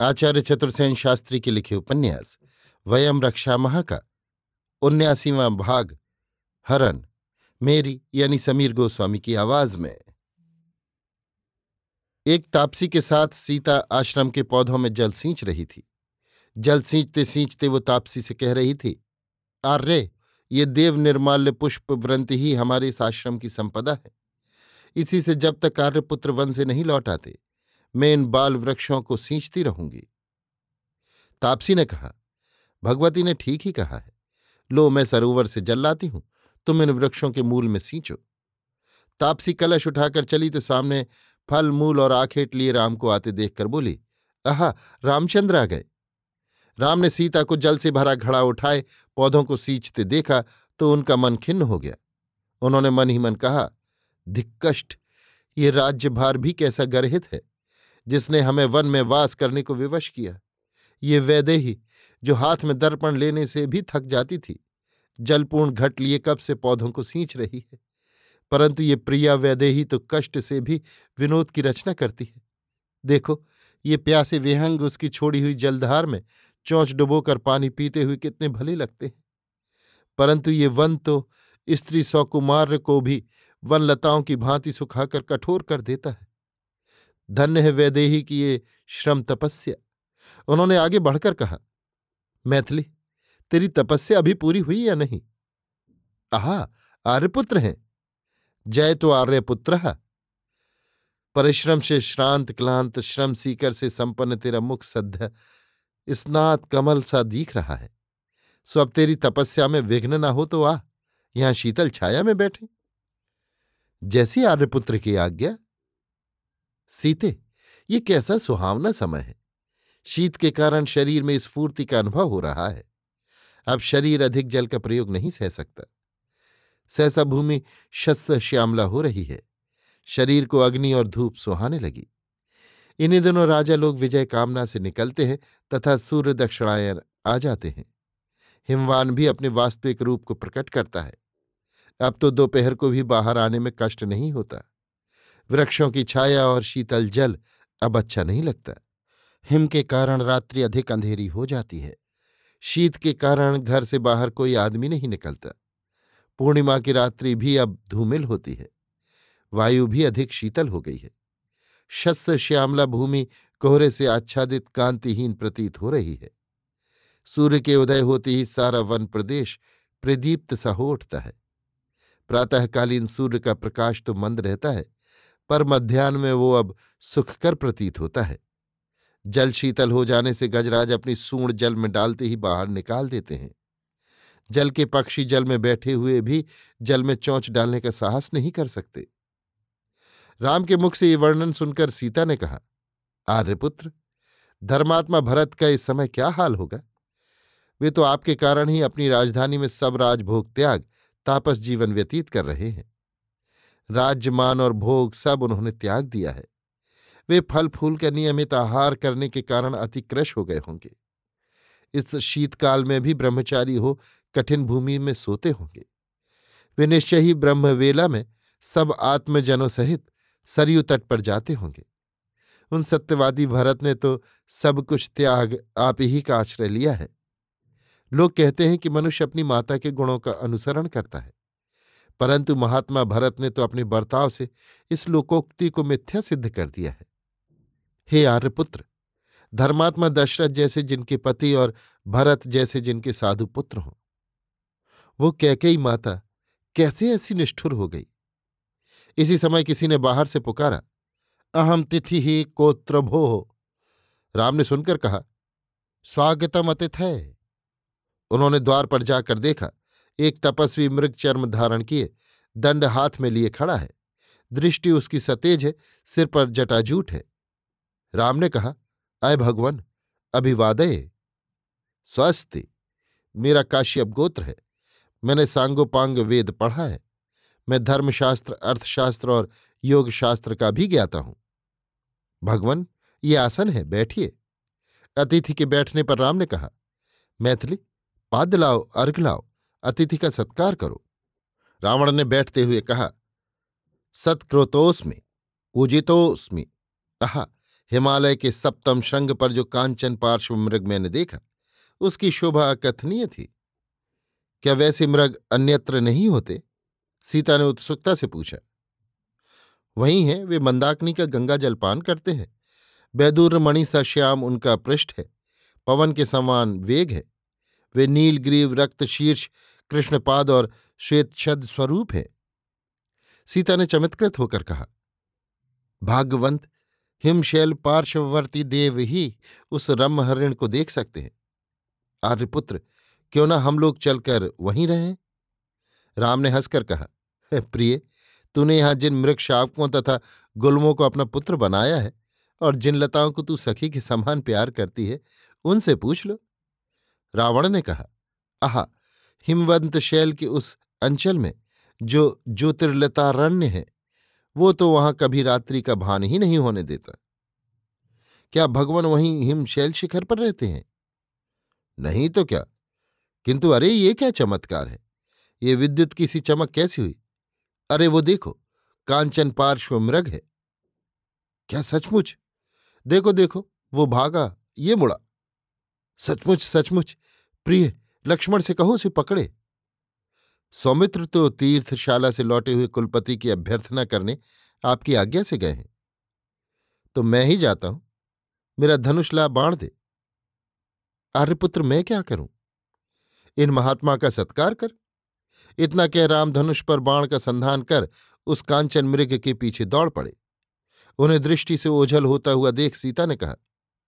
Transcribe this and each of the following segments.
आचार्य चतुर्सेन शास्त्री के लिखे उपन्यास, वयम रक्षा महा का उन्यासीवा भाग हरन मेरी यानी समीर गोस्वामी की आवाज़ में। एक तापसी के साथ सीता आश्रम के पौधों में जल सींच रही थी। जल सींचते सींचते वो तापसी से कह रही थी आर्य ये देव निर्माल्य पुष्प व्रंत ही हमारे इस आश्रम की संपदा है। इसी से जब तक आर्यपुत्र वन से नहीं लौट आते मैं इन बाल वृक्षों को सींचती रहूँगी। तापसी ने कहा, भगवती ने ठीक ही कहा है। लो, मैं सरोवर से जल लाती हूँ, तुम इन वृक्षों के मूल में सींचो। तापसी कलश उठाकर चली तो सामने फल, मूल और आखेट लिए राम को आते देखकर बोली, आहा, रामचंद्र आ गए। राम ने सीता को जल से भरा घड़ा उठाए, पौधों को सींचते देखा तो उनका मन खिन्न हो गया। उन्होंने मन ही मन कहा, धिक्कष्ट, ये राज्यभार भी कैसा गर्हित है। जिसने हमें वन में वास करने को विवश किया। ये वैदेही जो हाथ में दर्पण लेने से भी थक जाती थी, जलपूर्ण घट लिए कब से पौधों को सींच रही है? परंतु ये प्रिया वैदेही तो कष्ट से भी विनोद की रचना करती है। देखो, ये प्यासे विहंग उसकी छोड़ी हुई जलधार में चौंच डुबोकर पानी पीते हुए कितने भले लगते हैं। परंतु ये वन तो स्त्री सौकुमार्य को भी वन लताओं की भांति सुखाकर कठोर कर देता है। धन्य है वैदेही की ये श्रम तपस्या। उन्होंने आगे बढ़कर कहा, मैथिली, तेरी तपस्या अभी पूरी हुई या नहीं? आहा, आर्यपुत्र हैं। जय तो आर्यपुत्र। परिश्रम से श्रांत, क्लांत, श्रम सीकर से संपन्न तेरा मुख सद्य स्नात कमल सा दिख रहा है। सो अब तेरी तपस्या में विघ्न ना हो तो आ, यहाँ शीतल छाया में बैठे। जैसी आर्यपुत्र की आज्ञा सीते, ये कैसा सुहावना समय है। शीत के कारण शरीर में स्फूर्ति का अनुभव हो रहा है। अब शरीर अधिक जल का प्रयोग नहीं सह सकता। सहसा भूमि शस्य श्यामला हो रही है। शरीर को अग्नि और धूप सुहाने लगी। इन्हीं दिनों राजा लोग विजय कामना से निकलते हैं तथा सूर्य दक्षिणायन आ जाते हैं। हिमवान भी अपने वास्तविक रूप को प्रकट करता है। अब तो दोपहर को भी बाहर आने में कष्ट नहीं होता। वृक्षों की छाया और शीतल जल अब अच्छा नहीं लगता। हिम के कारण रात्रि अधिक अंधेरी हो जाती है। शीत के कारण घर से बाहर कोई आदमी नहीं निकलता। पूर्णिमा की रात्रि भी अब धूमिल होती है। वायु भी अधिक शीतल हो गई है। शस्य श्यामला भूमि कोहरे से आच्छादित कांतिहीन प्रतीत हो रही है। सूर्य के उदय होते ही सारा वन प्रदेश प्रदीप्त सा हो उठता है। प्रातःकालीन सूर्य का प्रकाश तो मंद रहता है। पर मध्यान्ह में वो अब सुखकर प्रतीत होता है। जल शीतल हो जाने से गजराज अपनी सूण जल में डालते ही बाहर निकाल देते हैं। जल के पक्षी जल में बैठे हुए भी जल में चौंच डालने का साहस नहीं कर सकते। राम के मुख से ये वर्णन सुनकर सीता ने कहा आर्यपुत्र धर्मात्मा भरत का इस समय क्या हाल होगा? वे तो आपके कारण ही अपनी राजधानी में सब राजभोग त्याग, तापस जीवन व्यतीत कर रहे हैं। राज्यमान और भोग सब उन्होंने त्याग दिया है। वे फल फूल का नियमित आहार करने के कारण अतिक्रश हो गए होंगे। इस शीतकाल में भी ब्रह्मचारी हो कठिन भूमि में सोते होंगे। वे निश्चय ही ब्रह्मवेला में सब आत्मजनों सहित सरयू तट पर जाते होंगे। उन सत्यवादी भरत ने तो सब कुछ त्याग आप ही का आश्रय लिया है। लोग कहते हैं कि मनुष्य अपनी माता के गुणों का अनुसरण करता है। परंतु महात्मा भरत ने तो अपने बर्ताव से इस लोकोक्ति को मिथ्या सिद्ध कर दिया है। हे आर्यपुत्र, धर्मात्मा दशरथ जैसे जिनके पति और भरत जैसे जिनके साधु पुत्र हों, वो कैकई माता कैसे ऐसी निष्ठुर हो गई? इसी समय किसी ने बाहर से पुकारा अहम तिथि ही कोत्रभो राम ने सुनकर कहा, स्वागतम अतिथ है उन्होंने द्वार पर जाकर देखा एक तपस्वी मृग चर्म धारण किए, दंड हाथ में लिए खड़ा है। दृष्टि उसकी सतेज है, सिर पर जटाजूट है। राम ने कहा अय भगवान, अभिवादय। स्वस्ति मेरा काश्यप गोत्र है। मैंने सांगोपांग वेद पढ़ा है। मैं धर्मशास्त्र, अर्थशास्त्र और योगशास्त्र का भी ज्ञाता हूँ। भगवान, ये आसन है, बैठिए। अतिथि के बैठने पर राम ने कहा, मैथिली, पाद लाओ, अर्घ लाओ। अतिथि का सत्कार करो। रावण ने बैठते हुए कहा सत्क्रोतोस्मि उजितोस्मि कहा हिमालय के सप्तम श्रृंग पर जो कांचन पार्श्व मृग मैंने देखा, उसकी शोभा अकथनीय थी। क्या वैसे मृग अन्यत्र नहीं होते? सीता ने उत्सुकता से पूछा। वही हैं, वे मंदाकिनी का गंगा जलपान करते हैं। बैदूर मणि सा श्याम उनका पृष्ठ है। पवन के समान वेग है। वे नीलग्रीव रक्त शीर्ष कृष्णपाद और श्वेतछद स्वरूप है। सीता ने चमत्कृत होकर कहा, भाग्यवंत, हिमशैल पार्श्ववर्ती देव ही उस रमहरिण को देख सकते हैं। आर्यपुत्र, क्यों ना हम लोग चलकर वहीं रहें? राम ने हंसकर कहा, प्रिय, तूने यहाँ जिन मृग शावकों तथा गुलमों को अपना पुत्र बनाया है और जिन लताओं को तू सखी के समान प्यार करती है, उनसे पूछ लो। रावण ने कहा, आहा हिमवंत शैल के उस अंचल में, जो ज्योतिर्लतारण्य है, वो तो वहाँ कभी रात्रि का भान ही नहीं होने देता। क्या भगवान वहीं हिमशैल शिखर पर रहते हैं? नहीं तो क्या? किंतु अरे, ये क्या चमत्कार है? ये विद्युत की सी चमक कैसी हुई? अरे, वो देखो, कांचन पार्श्व मृग है। क्या सचमुच? देखो देखो, वो भागा, ये मुड़ा। सचमुच सचमुच, प्रिय लक्ष्मण से कहो उसे पकड़े। सौमित्र तो तीर्थशाला से लौटे हुए कुलपति की अभ्यर्थना करने आपकी आज्ञा से गए हैं। तो मैं ही जाता हूँ। मेरा धनुष ला बाढ़ दे। आर्यपुत्र, मैं क्या करूँ? इन महात्मा का सत्कार कर। इतना कह रामधनुष पर बाण का संधान कर उस कांचन मृग के पीछे दौड़ पड़े। उन्हें दृष्टि से ओझल होता हुआ देख सीता ने कहा,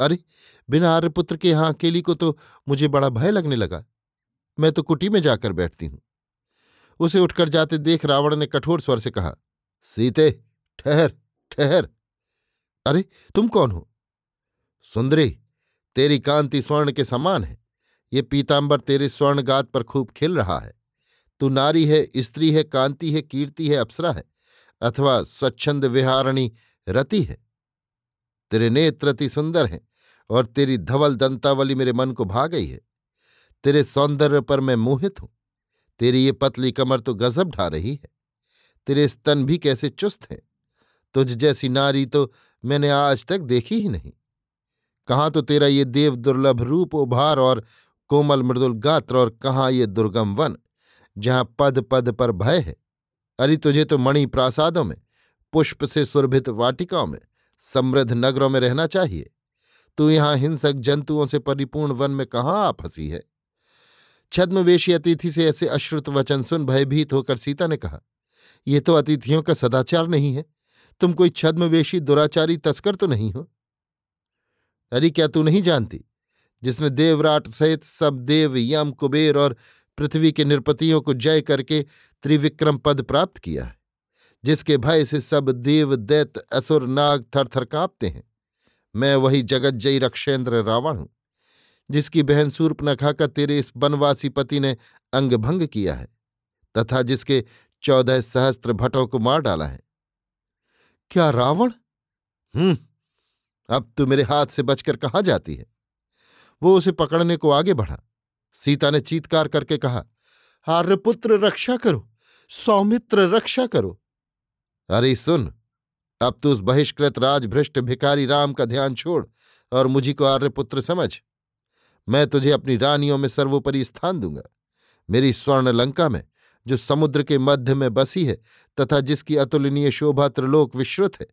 अरे, बिना आर्यपुत्र के यहाँ अकेली को तो मुझे बड़ा भय लगने लगा। मैं तो कुटी में जाकर बैठती हूँ। उसे उठकर जाते देख रावण ने कठोर स्वर से कहा, सीते, ठहर ठहर। अरे, तुम कौन हो? सुंदरी, तेरी कांति स्वर्ण के समान है। ये पीताम्बर तेरे स्वर्णगात पर खूब खिल रहा है। तू नारी है, स्त्री है, कांति है, कीर्ति है, अप्सरा है, अथवा स्वच्छंद विहारणी रति है। तेरे नेत्र अति सुंदर हैं और तेरी धवल दंतावली मेरे मन को भा गई है। तेरे सौंदर्य पर मैं मोहित हूँ। तेरी ये पतली कमर तो गजब ढा रही है। तेरे स्तन भी कैसे चुस्त हैं। तुझ जैसी नारी तो मैंने आज तक देखी ही नहीं। कहाँ तो तेरा ये देव दुर्लभ रूप उभार और कोमल मृदुल गात्र और कहाँ ये दुर्गम वन, जहाँ पद पद पर भय है। अरे तुझे तो मणि प्रासादों में, पुष्प से सुरभित वाटिकाओं में, समृद्ध नगरों में रहना चाहिए। तू यहाँ हिंसक जंतुओं से परिपूर्ण वन में कहाँ आ फंसी है? छद्मवेशी अतिथि से ऐसे अश्रुत वचन सुन भयभीत होकर सीता ने कहा, ये तो अतिथियों का सदाचार नहीं है। तुम कोई छद्मवेशी दुराचारी तस्कर तो नहीं हो? अरे, क्या तू नहीं जानती? जिसने देवराट सहित सब देव, यम, कुबेर और पृथ्वी के निरपतियों को जय करके त्रिविक्रम पद प्राप्त किया है, जिसके भय से सब देव दैत असुर, नाग थर थर कांपते हैं। मैं वही जगत जगज्जयी रक्षेंद्र रावण हूँ। जिसकी बहन सूर्पनखा का तेरे इस बनवासी पति ने अंग भंग किया है, तथा जिसके चौदह सहस्त्र भटों को मार डाला है। क्या रावण? हम्म अब तू मेरे हाथ से बचकर कहाँ जाती है? वो उसे पकड़ने को आगे बढ़ा। सीता ने चीतकार करके कहा आर्यपुत्र रक्षा करो। सौमित्र, रक्षा करो। अरे सुन, अब तू उस बहिष्कृत राजभ्रष्ट भिकारी राम का ध्यान छोड़ और मुझी को आर्यपुत्र समझ। मैं तुझे अपनी रानियों में सर्वोपरि स्थान दूँगा। मेरी स्वर्ण लंका में, जो समुद्र के मध्य में बसी है, तथा जिसकी अतुलनीय शोभा त्रिलोक विश्रुत है,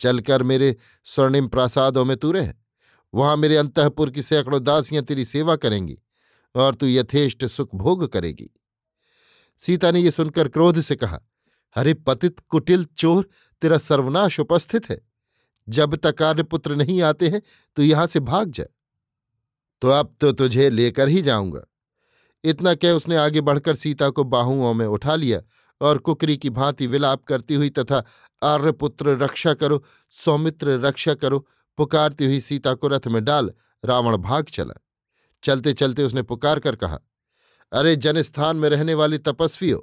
चलकर मेरे स्वर्णिम प्रासादों में तू रह वहाँ मेरे अंतपुर की सैकड़ों दासियाँ तेरी सेवा करेंगी, और तू यथेष्ट सुख भोग करेगी। सीता ने यह सुनकर क्रोध से कहा, अरे पतित कुटिल चोर, तेरा सर्वनाश उपस्थित है। जब तक आर्यपुत्र नहीं आते हैं तो यहाँ से भाग जा। तो अब तो तुझे लेकर ही जाऊँगा। इतना कह उसने आगे बढ़कर सीता को बाहुओं में उठा लिया और कुकरी की भांति विलाप करती हुई तथा आर्यपुत्र रक्षा करो, सौमित्र रक्षा करो, पुकारती हुई सीता को रथ में डाल, रावण भाग चला। चलते चलते उसने पुकार कर कहा, अरे जनस्थान में रहने वाली तपस्वियों,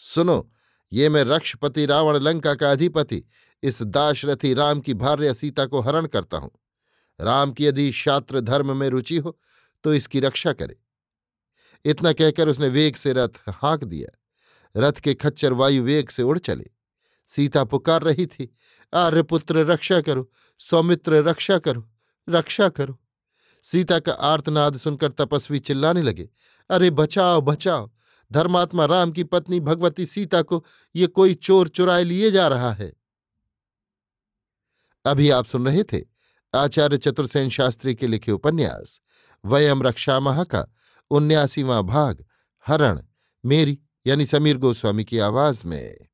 सुनो, ये मैं रक्षपति रावण लंका का अधिपति, इस दाशरथी राम की भार्य सीता को हरण करता हूँ। राम की यदि शास्त्र धर्म में रुचि हो तो इसकी रक्षा करे। इतना कहकर उसने वेग से रथ हाँक दिया। रथ के खच्चर वायु वेग से उड़ चले। सीता पुकार रही थी आर्यपुत्र रक्षा करो। सौमित्र, रक्षा करो। रक्षा करो। सीता का आर्तनाद सुनकर तपस्वी चिल्लाने लगे, अरे, बचाओ बचाओ। धर्मात्मा राम की पत्नी भगवती सीता को ये कोई चोर चुराए लिए जा रहा है? अभी आप सुन रहे थे आचार्य चतुर्सेन शास्त्री के लिखे उपन्यास वयम रक्षामह का उन्यासीवां भाग, हरण, मेरी, यानी समीर गोस्वामी की आवाज़ में।